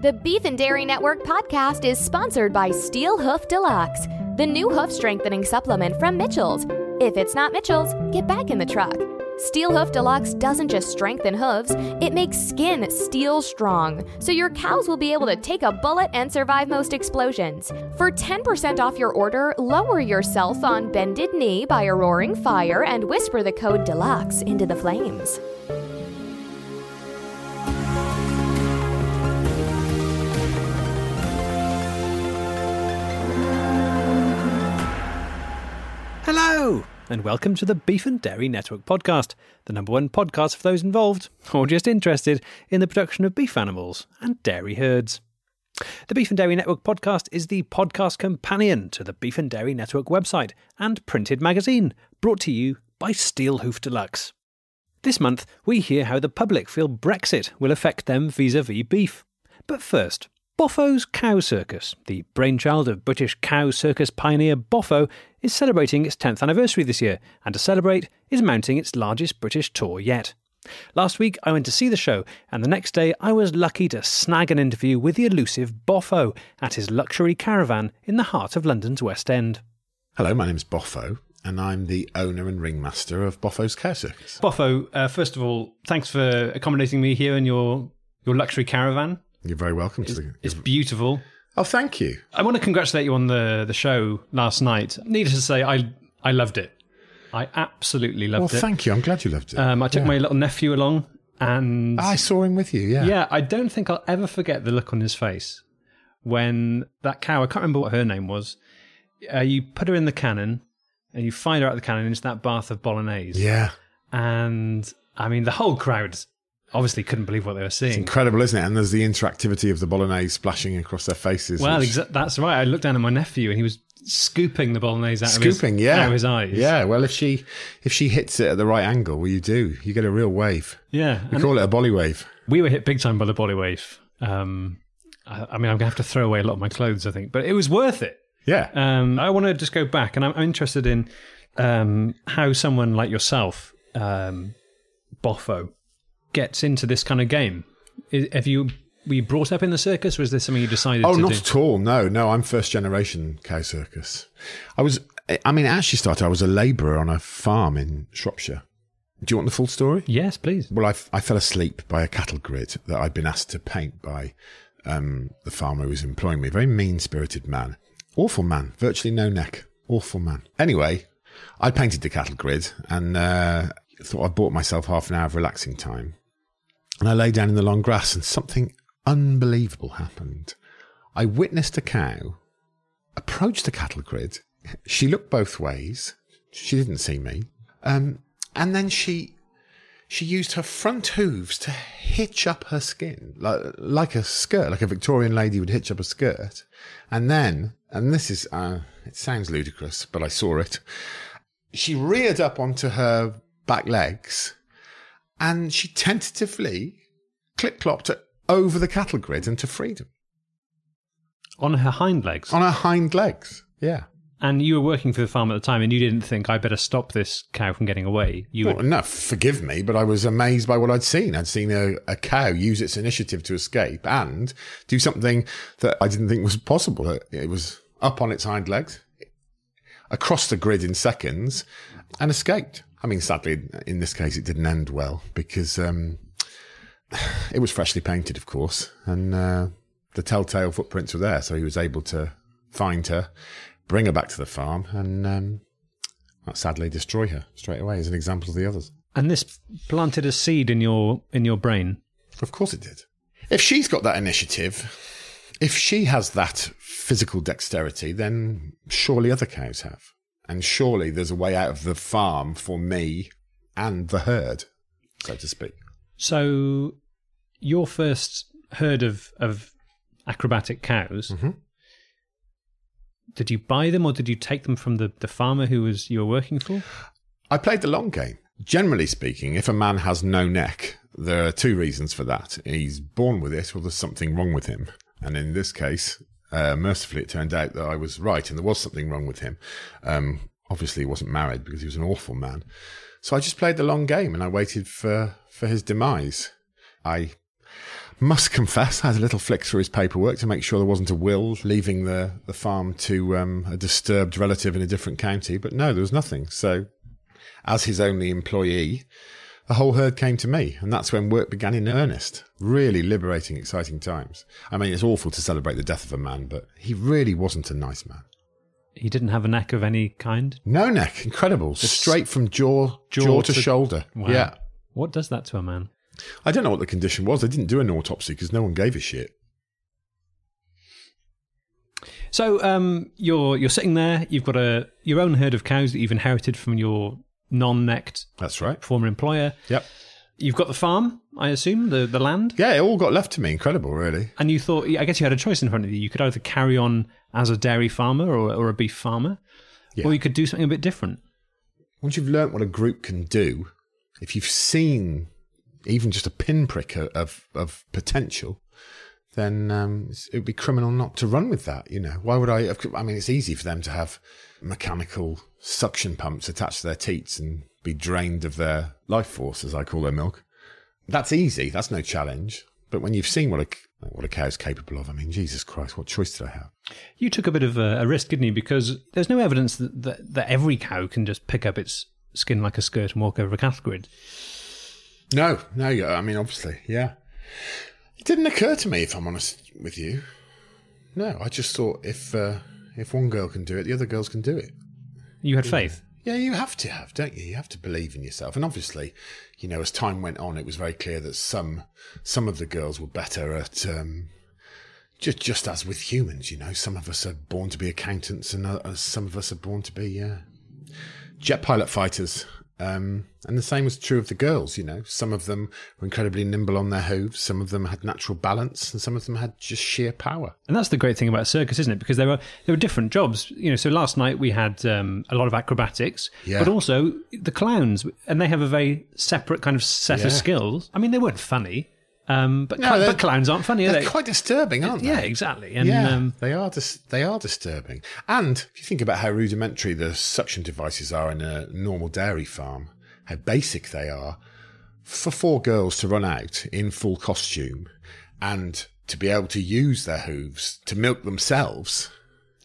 The Beef and Dairy Network podcast is sponsored by Steel Hoof Deluxe, the new hoof strengthening supplement from Mitchell's. If it's not Mitchell's, get back in the truck. Steel Hoof Deluxe doesn't just strengthen hooves, it makes skin steel strong, so your cows will be able to take a bullet and survive most explosions. For 10% off your order, lower yourself on bended knee by a roaring fire and whisper the code DELUXE into the flames. Hello, and welcome to the Beef and Dairy Network podcast, the number one podcast for those involved or just interested in the production of beef animals and dairy herds. The Beef and Dairy Network podcast is the podcast companion to the Beef and Dairy Network website and printed magazine, brought to you by Steel Hoof Deluxe. This month, we hear how the public feel Brexit will affect them vis a vis beef. But first, Boffo's Cow Circus, the brainchild of British cow circus pioneer Boffo, is celebrating its 10th anniversary this year, and to celebrate, is mounting its largest British tour yet. Last week, I went to see the show, and the next day, I was lucky to snag an interview with the elusive Boffo at his luxury caravan in the heart of London's West End. Hello, my name's Boffo, and I'm the owner and ringmaster of Boffo's Cow Circus. Boffo, uh, first of all, thanks for accommodating me here in your, your luxury caravan. You're very welcome to the. It's beautiful. Oh, thank you. I want to congratulate you on the, the show last night. Needless to say, I I loved it. I absolutely Well, loved it. thank you. I'm glad you loved it. Um, I took Yeah. my little nephew along, and I saw him with you. Yeah. yeah, I don't think I'll ever forget the look on his face when that cow. I can't remember what her name was. Uh, you put her in the cannon, and you find her out of the cannon into that bath of bolognese. Yeah. and I mean the whole crowd obviously couldn't believe what they were seeing. Incredible, isn't it? And there's the interactivity of the bolognese splashing across their faces. Well, which- exa- that's right. I looked down at my nephew, and he was scooping the bolognese out scooping. of his, yeah. out of his eyes. Yeah. Well, if she if she hits it at the right angle, well, you do. You get a real wave. yeah. We call it a bolly wave. we were hit big time by the bolly wave. Um, I, I mean, I'm gonna have to throw away a lot of my clothes, I think, but it was worth it. Yeah. Um, I want to just go back, and I'm, I'm interested in um, how someone like yourself, um, Boffo, gets into this kind of game. I- Have you were you brought up in the circus, or is this something you decided Oh, not do? at all. No, no. I'm first generation cow circus. I was. I mean, it actually started. I was a labourer on a farm in Shropshire. Do you want the full story? Yes, please. Well, I, I fell asleep by a cattle grid that I'd been asked to paint by um, the farmer who was employing me. Very mean spirited man. Awful man. Virtually no neck. Awful man. Anyway, I painted the cattle grid and uh, thought I'd bought myself half an hour of relaxing time. And I lay down in the long grass and something unbelievable happened. I witnessed a cow approach the cattle grid. She looked both ways. She didn't see me. Um, and then she she used her front hooves to hitch up her skin like like a skirt, like a Victorian lady would hitch up a skirt. And then, and this is uh, it sounds ludicrous, but I saw it. She reared up onto her back legs, and she tentatively clip clopped over the cattle grid into freedom On her hind legs. on her hind legs. Yeah. And you were working for the farm at the time, and you didn't think I better stop this cow from getting away. You Well, would, no, forgive me, but I was amazed by what I'd seen. I'd seen a, a cow use its initiative to escape and do something that I didn't think was possible. It- It was up on its hind legs, across the grid in seconds, and escaped. I mean, sadly, in this case, it didn't end well because um, it was freshly painted, of course, and uh, the telltale footprints were there. So he was able to find her, bring her back to the farm, and um, sadly destroy her straight away as an example of the others. and this planted a seed in your in your brain. Of course it did. If she's got that initiative, if she has that physical dexterity, then surely other cows have. And surely there's a way out of the farm for me and the herd, so to speak. So, your first herd of of acrobatic cows. Mhm. Did you buy them, or did you take them from the, the farmer who was you were working for? I played the long game. Generally speaking, if a man has no neck, there are two reasons for that. He's born with it, or there's something wrong with him. And in this case, uh, mercifully, it turned out that I was right, and there was something wrong with him. Um, obviously, he wasn't married because he was an awful man. So I just played the long game, and I waited for for his demise. I must confess, I had a little flick through his paperwork to make sure there wasn't a will leaving the, the farm to um, a disturbed relative in a different county. But no, there was nothing. So, as his only employee, the whole herd came to me. And that's when work began in earnest. Really liberating, exciting times. I mean, it's awful to celebrate the death of a man, but he really wasn't a nice man. He didn't have a neck of any kind. No neck. Incredible. Straight from jaw, jaw, jaw to, to- shoulder. Wow. Yeah. What does that to a man? I don't know what the condition was. They didn't do an autopsy because no one gave a shit. So um, you're you're sitting there. You've got a your own herd of cows that you've inherited from your non-necked That's right. former employer. Yep. You've got the farm, I assume, the the land, Yeah, it all got left to me. Incredible, really. and you thought. I guess you had a choice in front of you. You could either carry on as a dairy farmer or, or a beef farmer, Yeah. or you could do something a bit different. Once you've learnt what a group can do, if you've seen even just a pinprick of, of, of potential, then um, it would be criminal not to run with that. You know, why would I? I mean, it's easy for them to have mechanical suction pumps attached to their teats and be drained of their life force, as I call their milk. That's easy. That's no challenge. But when you've seen what a what a cow's capable of, I mean, Jesus Christ, what choice did I have? You took a bit of a, a risk, didn't you? Because there's no evidence that, that that every cow can just pick up its skin like a skirt and walk over a cattle grid. No, no, yeah, I mean, obviously, yeah. It didn't occur to me, if I'm honest with you. No, I just thought if uh, if one girl can do it, the other girls can do it. You had faith. Yeah, you have to have, don't you? You have to believe in yourself. And obviously, you know, as time went on, it was very clear that some some of the girls were better at um, just just as with humans. You know, some of us are born to be accountants, and uh, some of us are born to be uh, jet pilot fighters. Um, and the same was true of the girls. You know, some of them were incredibly nimble on their hooves. Some of them had natural balance, and some of them had just sheer power. And that's the great thing about circus, isn't it? Because there were there were different jobs. You know, so last night we had um, a lot of acrobatics, Yeah. but also the clowns, and they have a very separate kind of set Yeah. of skills. I mean, they weren't funny, um, but, No, cl- but clowns aren't funny, are They're they? quite disturbing, aren't they? yeah, exactly. And yeah, um, they are. Dis- they are disturbing. And if you think about how rudimentary the suction devices are in a normal dairy farm, how basic they are, for four girls to run out in full costume and to be able to use their hooves to milk themselves.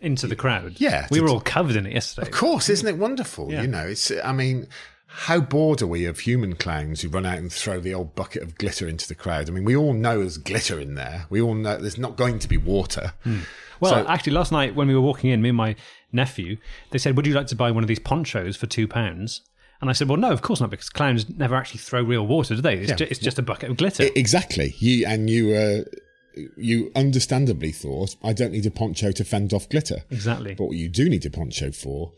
into the crowd. Yeah, we were all covered in it yesterday. Of course, isn't it wonderful? Yeah. You know, it's. I mean. How bored are we of human clowns who run out and throw the old bucket of glitter into the crowd? I mean, we all know there's glitter in there. We all know there's not going to be water. Well, So- actually, last night when we were walking in, me and my nephew, they said, "Would you like to buy one of these ponchos for two pounds?" And I said, "Well, no, of course not, because clowns never actually throw real water, do they? It's, Yeah. ju- it's just a bucket of glitter." Exactly. You and you. Uh, you understandably thought, I don't need a poncho to fend off glitter. exactly. But what you do need a poncho for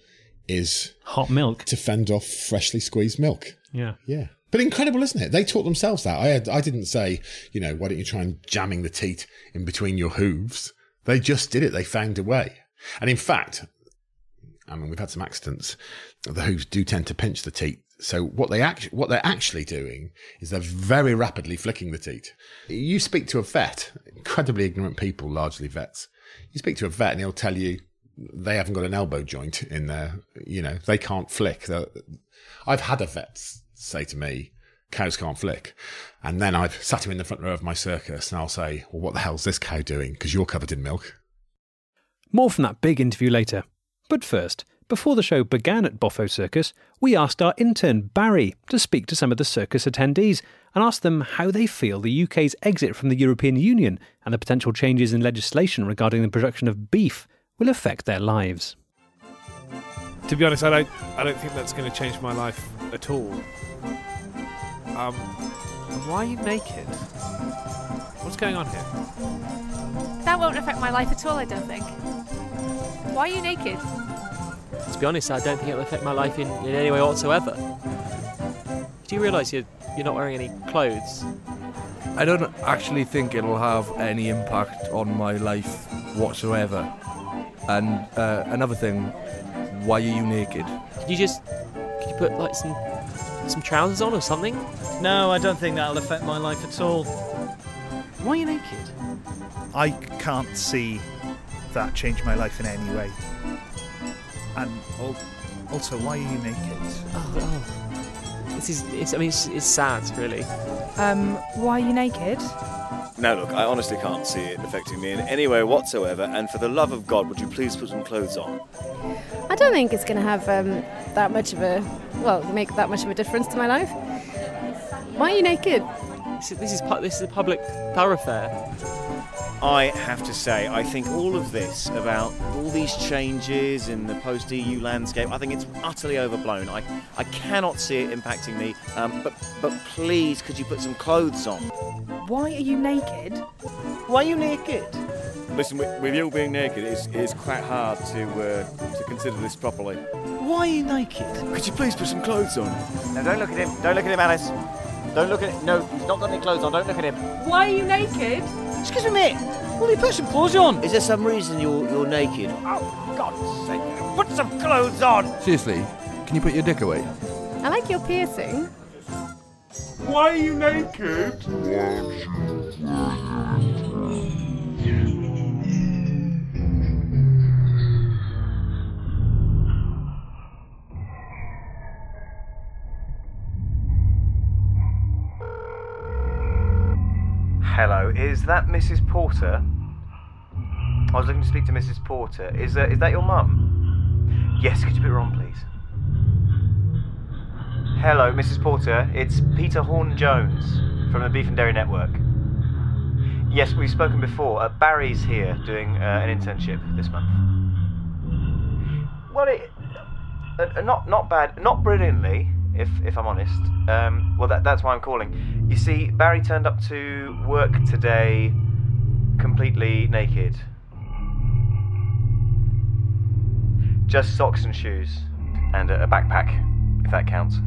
is Hot milk. to fend off freshly squeezed milk. Yeah. Yeah. But incredible, isn't it? They taught themselves that. I had, I didn't say, you know, why don't you try and jamming the teat in between your hooves? They just did it. They found a way. And in fact, I mean, we've had some accidents. The hooves do tend to pinch the teat. So what they act, what they're actually doing is they're very rapidly flicking the teat. You speak to a vet, incredibly ignorant people, largely vets. You speak to a vet and he'll tell you they haven't got an elbow joint in there. You know, they can't flick. They're- I've had a vet say to me, cows can't flick. And then I've sat him in the front row of my circus and I'll say, well, what the hell's this cow doing? Because you're covered in milk. More from that big interview later. But first, before the show began at Boffo Circus, we asked our intern Barry to speak to some of the circus attendees and ask them how they feel the UK's exit from the European Union and the potential changes in legislation regarding the production of beef will affect their lives. To be honest, I don't. I don't think that's going to change my life at all. Um, why are you naked? What's going on here? That won't affect my life at all, I don't think. Why are you naked? To be honest, I don't think it'll affect my life in, in any way whatsoever. Do you realise you're, you're not wearing any clothes? I don't actually think it'll have any impact on my life whatsoever. And uh, another thing, why are you naked? Could you just could you put like some some trousers on or something? No, I don't think that'll affect my life at all. Why are you naked? I can't see that change my life in any way. And also, why are you naked? Oh, oh. this is it's, I mean it's, it's sad really. Um, why are you naked? Now, look, I honestly can't see it affecting me in any way whatsoever, and for the love of God, would you please put some clothes on? I don't think it's going to have um, that much of a, well, make that much of a difference to my life. Why are you naked? This is, this is, pu- this is a public thoroughfare. I have to say, I think all of this about all these changes in the post EU landscape, I think it's utterly overblown. I, I cannot see it impacting me. Um, but, but please, could you put some clothes on? Why are you naked? Why are you naked? Listen, with, with you being naked, it's, it's quite hard to uh, to consider this properly. Why are you naked? Could you please put some clothes on? No, don't look at him. Don't look at him, Alice. Don't look at him. No, he's not got any clothes on. Don't look at him. Why are you naked? Excuse me, mate. Will you put some clothes on? Is there some reason you're you're naked? Oh, God's sake. Put some clothes on. Seriously, can you put your dick away? I like your piercing. Why are you naked? Hello, is that Mrs. Porter? I was looking to speak to Mrs. Porter. Is that, is that your mum? Yes, could you put her on, please? Hello, Mrs. Porter. It's Peter Horn Jones from the Beef and Dairy Network. Yes, we've spoken before. Uh, Barry's here doing uh, an internship this month. Well, it, uh, uh, not not bad, not brilliantly, if if I'm honest. Um, well, that, that's why I'm calling. You see, Barry turned up to work today completely naked. Just socks and shoes, and a, a backpack, if that counts.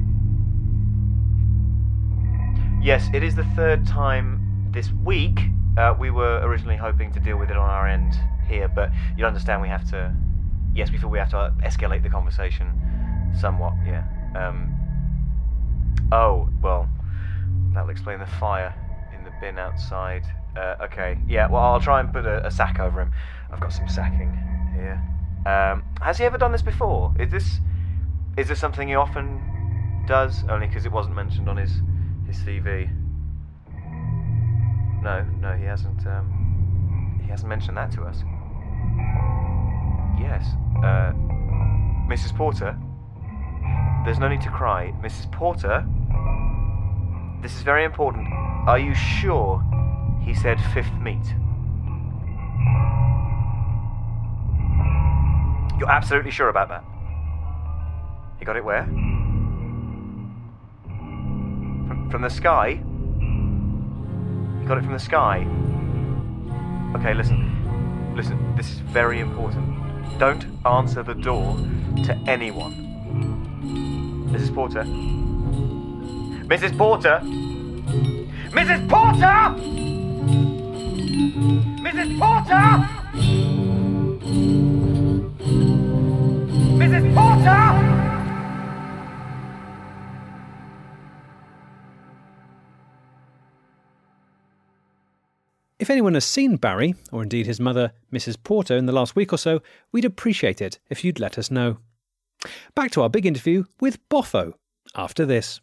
Yes, it is the third time this week. Uh, we were originally hoping to deal with it on our end here, but you understand we have to. Yes, we feel we have to escalate the conversation somewhat. Yeah. Um, oh well, that'll explain the fire in the bin outside. Uh, okay. Yeah. Well, I'll try and put a, a sack over him. I've got some sacking here. Um, has he ever done this before? Is this is this something he often does? Only because it wasn't mentioned on his his CV. No, no, he hasn't. Um, he hasn't mentioned that to us. Yes, uh, Mrs. Porter. There's no need to cry, Mrs. Porter. This is very important. Are you sure he said fifth meat? You're absolutely sure about that? You got it where? From, the sky? You got it from the sky? Okay, listen. Listen, this is very important. Don't answer the door to anyone. Mrs. Porter? Mrs. Porter? Mrs. Porter! Mrs. Porter! If anyone has seen Barry, or indeed his mother, Mrs. Porter, in the last week or so, we'd appreciate it if you'd let us know. Back to our big interview with Boffo after this.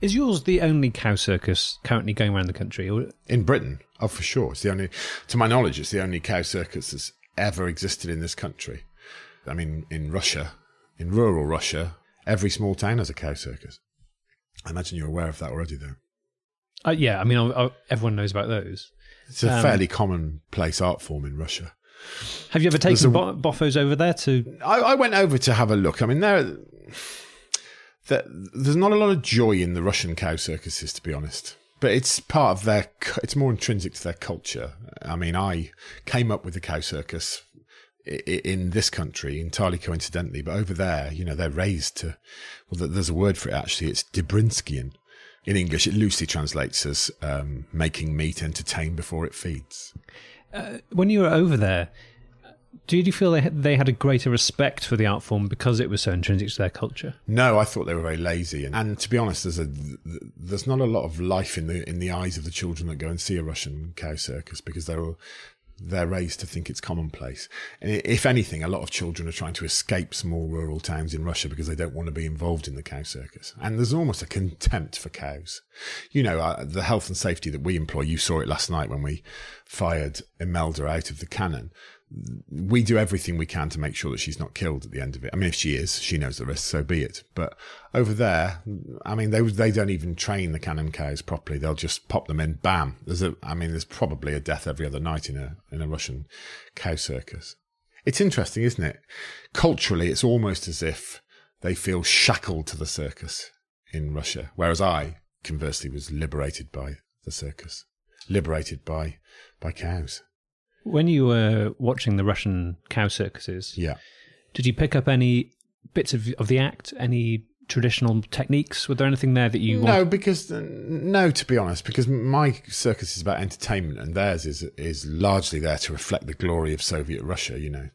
Is yours the only cow circus currently going around the country? Or In Britain, oh, for sure. It's the only, to my knowledge, it's the only cow circus that's ever existed in this country. I mean, in Russia, in rural Russia, every small town has a cow circus. I imagine you're aware of that already, though. Uh, yeah, I mean, I, I, everyone knows about those. It's a Um, fairly commonplace art form in Russia. Have you ever taken a- bo- boffos over there to? I, I went over to have a look. I mean, there, there, there's not a lot of joy in the Russian cow circuses, to be honest. But it's part of their. It's more intrinsic to their culture. I mean, I came up with the cow circus in this country entirely coincidentally, but over there, you know, they're raised to. Well, there's a word for it actually. It's Debrinskian. In English, it loosely translates as um, making meat entertain before it feeds. Uh, when you were over there, did you feel they had, they had a greater respect for the art form because it was so intrinsic to their culture? No, I thought they were very lazy, and, and to be honest, there's a there's not a lot of life in the in the eyes of the children that go and see a Russian cow circus because they're all they're raised to think it's commonplace. And if anything, a lot of children are trying to escape small rural towns in Russia because they don't want to be involved in the cow circus. And there's almost a contempt for cows. You know, uh, the health and safety that we employ. You saw it last night when we fired Imelda out of the cannon we do everything we can to make sure that she's not killed at the end of it. I mean, if she is, she knows the risk, so be it. But over there, I mean, they they don't even train the cannon cows properly. They'll just pop them in, bam. There's a, I mean, there's probably a death every other night in a in a Russian cow circus. It's interesting, isn't it? Culturally, it's almost as if they feel shackled to the circus in Russia, whereas I, conversely, was liberated by the circus, liberated by by cows. When you were watching the Russian cow circuses, Yeah. did you pick up any bits of of the act? Any traditional techniques? Was there anything there that you no, because no, to be honest, because my circus is about entertainment, and theirs is is largely there to reflect the glory of Soviet Russia. You know,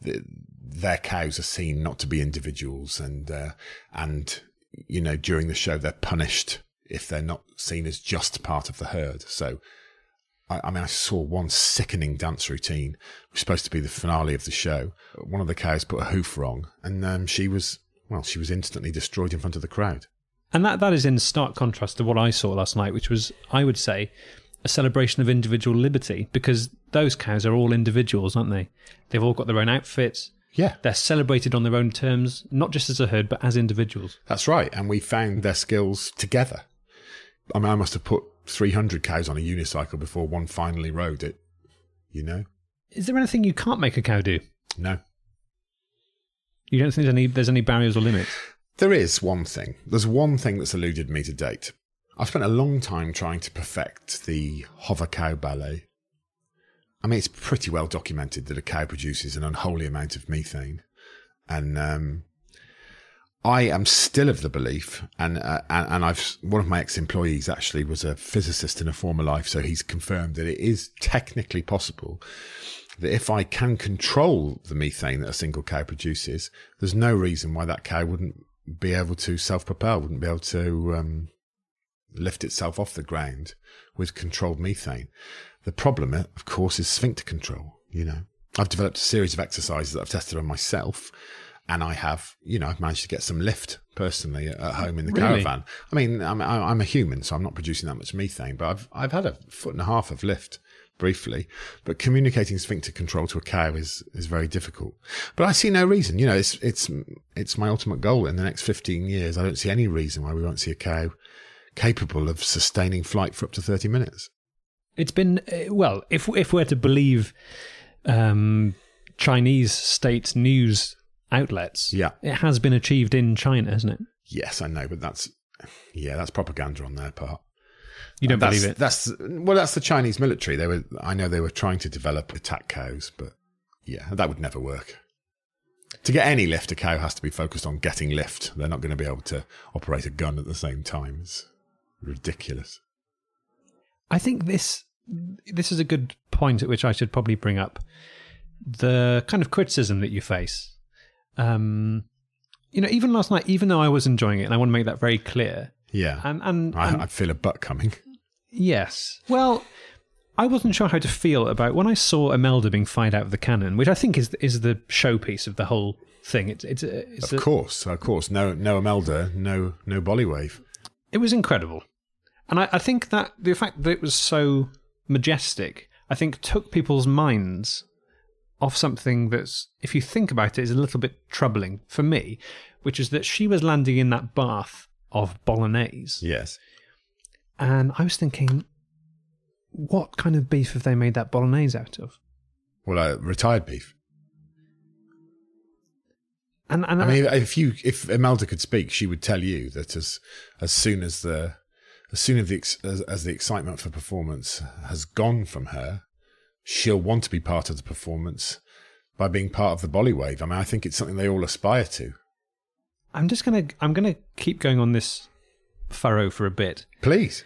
the, their cows are seen not to be individuals, and uh, and you know during the show they're punished if they're not seen as just part of the herd. So. I, I mean, I saw one sickening dance routine. It was supposed to be the finale of the show. One of the cows put a hoof wrong, and um, she was well, she was instantly destroyed in front of the crowd. And that, that is in stark contrast to what I saw last night, which was, I would say, a celebration of individual liberty because those cows are all individuals, aren't they? They've all got their own outfits. Yeah. They're celebrated on their own terms, not just as a herd, but as individuals. That's right. And we found their skills together. I mean, I must have put 300 cows on a unicycle before one finally rode it, you know? Is there anything you can't make a cow do? No. You don't think there's any, there's any barriers or limits? There is one thing. There's one thing that's eluded me to date. I've spent a long time trying to perfect the hover cow ballet. I mean, it's pretty well documented that a cow produces an unholy amount of methane. And um, I am still of the belief, and, uh, and and I've one of my ex-employees actually was a physicist in a former life, so he's confirmed that it is technically possible that if I can control the methane that a single cow produces, there's no reason why that cow wouldn't be able to self-propel, wouldn't be able to um, lift itself off the ground with controlled methane. The problem, uh, of course, is sphincter control. You know, I've developed a series of exercises that I've tested on myself, and I have, you know, I've managed to get some lift personally at home in the Really? caravan. I mean, I'm I'm a human, so I'm not producing that much methane, but I've I've had a foot and a half of lift briefly. But communicating sphincter control to a cow is is very difficult. But I see no reason. You know, it's it's it's my ultimate goal in the next 15 years. I don't see any reason why we won't see a cow capable of sustaining flight for up to 30 minutes. It's been uh, well, if if we're to believe um, Chinese state news outlets, Yeah. it has been achieved in China, hasn't it? Yes, I know, but that's yeah, that's propaganda on their part. You don't that's, believe it? That's well, that's the Chinese military. They were, I know, they were trying to develop attack cows, but yeah, that would never work. To get any lift, a cow has to be focused on getting lift. They're not going to be able to operate a gun at the same time. It's ridiculous. I think this this is a good point at which I should probably bring up the kind of criticism that you face. Um, you know, even last night, even though I was enjoying it, and I want to make that very clear. Yeah, and and, I, and I feel a butt coming. Yes. Well, I wasn't sure how to feel about when I saw Imelda being fired out of the cannon, which I think is is the showpiece of the whole thing. It's it's, it's Of a- course, of course. No, no Imelda, no, no Bollywave. It was incredible, and I, I think that the fact that it was so majestic, I think, took people's minds off something that's, if you think about it, is a little bit troubling for me, which is that she was landing in that bath of bolognese. Yes. And I was thinking, what kind of beef have they made that bolognese out of? Well, uh, retired beef. And, and I mean, if you if Imelda could speak, she would tell you that as as soon as the as soon as the as, as the excitement for performance has gone from her, she'll want to be part of the performance, by being part of the bolly wave. I mean, I think it's something they all aspire to. I'm just gonna I'm gonna keep going on this furrow for a bit. Please.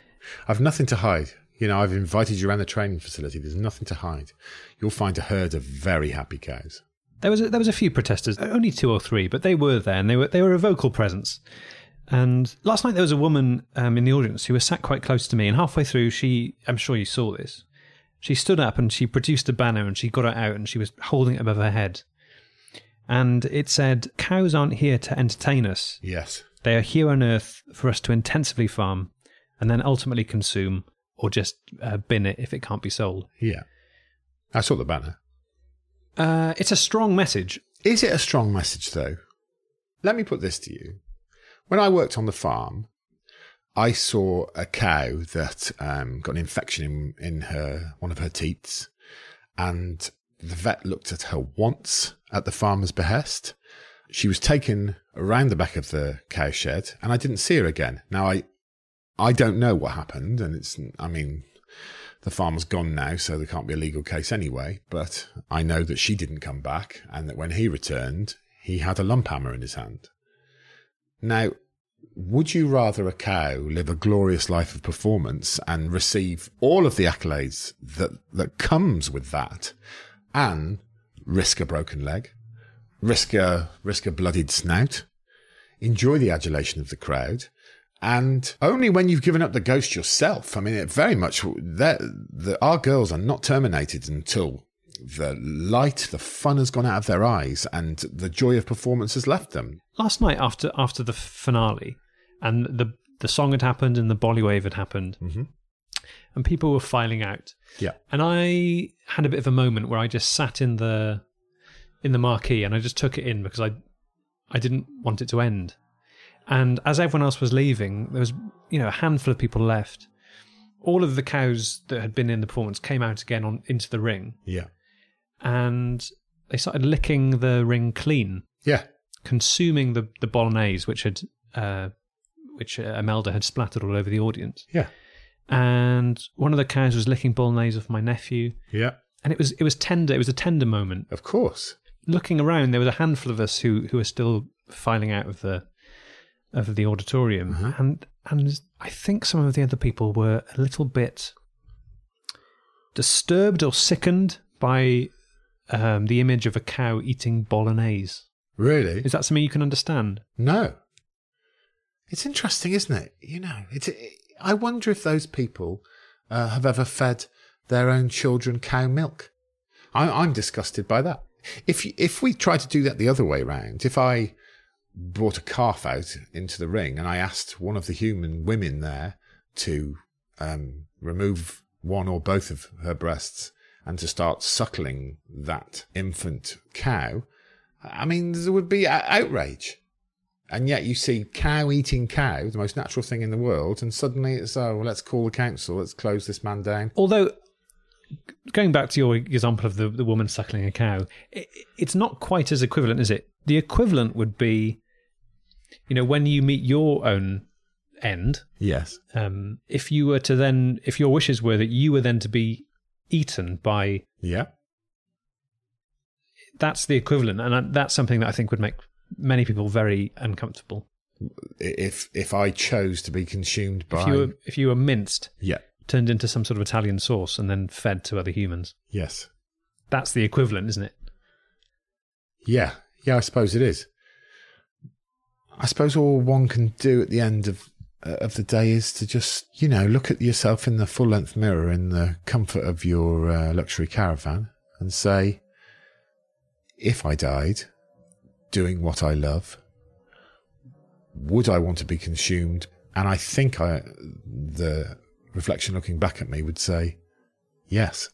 I've nothing to hide. You know, I've invited you around the training facility. There's nothing to hide. You'll find a herd of very happy cows. There was a, there was a few protesters, only two or three, but they were there and they were they were a vocal presence. And last night there was a woman um, in the audience who was sat quite close to me, and halfway through, she I'm sure you saw this. She stood up and she produced a banner and she got it out and she was holding it above her head, and it said, "Cows aren't here to entertain us. Yes, they are here on Earth for us to intensively farm, and then ultimately consume or just uh, bin it if it can't be sold." Yeah. I saw the banner. Uh, it's a strong message. Is it a strong message, though? Let me put this to you. When I worked on the farm, I saw a cow that um, got an infection in, in her one of her teats, and the vet looked at her once at the farmer's behest. She was taken around the back of the cow shed, and I didn't see her again. Now I, I don't know what happened, and it's I mean, the farmer's gone now, so there can't be a legal case anyway. But I know that she didn't come back, and that when he returned, he had a lump hammer in his hand. Now, would you rather a cow live a glorious life of performance and receive all of the accolades that, that comes with that and risk a broken leg, risk a, risk a bloodied snout, enjoy the adulation of the crowd, and only when you've given up the ghost yourself. I mean, it very much the, our girls are not terminated until the light, the fun has gone out of their eyes, and the joy of performance has left them. Last night, after after the finale, and the the song had happened and the bolly wave had happened, mm-hmm. and people were filing out. Yeah, and I had a bit of a moment where I just sat in the in the marquee and I just took it in because I I didn't want it to end. And as everyone else was leaving, there was you know a handful of people left. All of the cows that had been in the performance came out again on into the ring. Yeah, and they started licking the ring clean. Yeah, consuming the the bolognese, which had uh, which uh, Imelda had splattered all over the audience. Yeah, and one of the cows was licking bolognese off my nephew. Yeah, and it was it was tender. It was a tender moment. Of course. Looking around, there was a handful of us who who were still filing out of the of the auditorium, Uh-huh. and and I think some of the other people were a little bit disturbed or sickened by um, the image of a cow eating bolognese. Really? Is that something you can understand? No. It's interesting, isn't it? You know, it's. I wonder if those people uh, have ever fed their own children cow milk. I, I'm disgusted by that. If if we try to do that the other way round, if I brought a calf out into the ring and I asked one of the human women there to um, remove one or both of her breasts and to start suckling that infant cow, I mean, there would be outrage. And yet you see cow eating cow, the most natural thing in the world, and suddenly it's, oh, well, let's call the council, let's close this man down. Although, going back to your example of the, the woman suckling a cow, it, it's not quite as equivalent, is it? The equivalent would be, you know, when you meet your own end. Yes. Um, if you were to then, if your wishes were that you were then to be eaten by. Yeah. That's the equivalent, and that's something that I think would make many people very uncomfortable. If if I chose to be consumed by If you were, if you were minced, Yeah. turned into some sort of Italian sauce, and then fed to other humans. Yes. That's the equivalent, isn't it? Yeah, yeah, I suppose it is. I suppose all one can do at the end of uh, of the day is to just, you know, look at yourself in the full length mirror in the comfort of your uh, luxury caravan and say, if I died doing what I love, would I want to be consumed? And I think I, the reflection looking back at me would say, yes.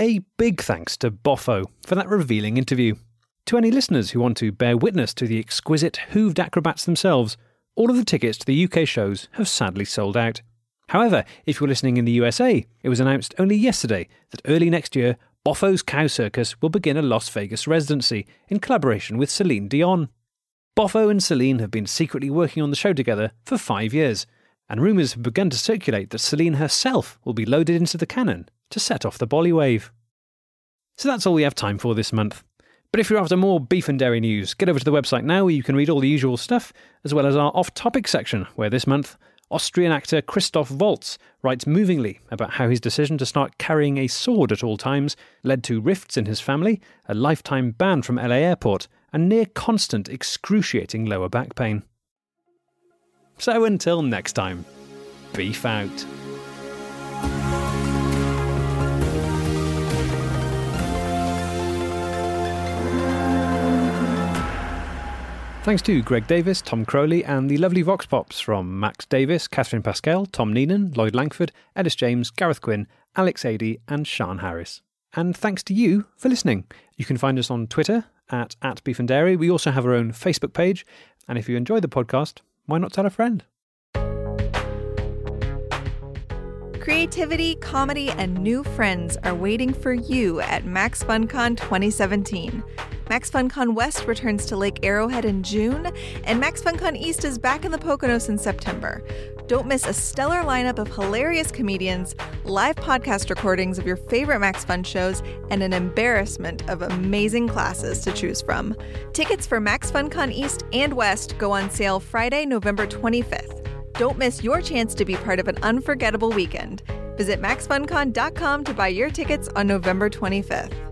A big thanks to Boffo for that revealing interview. To any listeners who want to bear witness to the exquisite hooved acrobats themselves, all of the tickets to the UK shows have sadly sold out. However, if you're listening in the USA, it was announced only yesterday that early next year, Boffo's Cow Circus will begin a Las Vegas residency in collaboration with Celine Dion. Boffo and Celine have been secretly working on the show together for five years, and rumours have begun to circulate that Celine herself will be loaded into the cannon to set off the bolly wave. So that's all we have time for this month. But if you're after more beef and dairy news, get over to the website now where you can read all the usual stuff, as well as our off topic section, where this month, Austrian actor Christoph Waltz writes movingly about how his decision to start carrying a sword at all times led to rifts in his family, a lifetime ban from LA Airport, and near constant excruciating lower back pain. So until next time, beef out. Thanks to Greg Davies, Tom Crowley, and the lovely Vox Pops from Max Davis, Catherine Pascal, Tom Neenan, Lloyd Langford, Elis James, Gareth Quinn, Alex Adey, and Sean Harris. And thanks to you for listening. You can find us on Twitter at, at Beef and Dairy. We also have our own Facebook page. And if you enjoy the podcast, why not tell a friend? Creativity, comedy, and new friends are waiting for you at Max FunCon 2017. Max FunCon West returns to Lake Arrowhead in June, and Max FunCon East is back in the Poconos in September. Don't miss a stellar lineup of hilarious comedians, live podcast recordings of your favorite Max Fun shows, and an embarrassment of amazing classes to choose from. Tickets for Max FunCon East and West go on sale Friday, November 25th. Don't miss your chance to be part of an unforgettable weekend. Visit maxfuncon.com to buy your tickets on November 25th.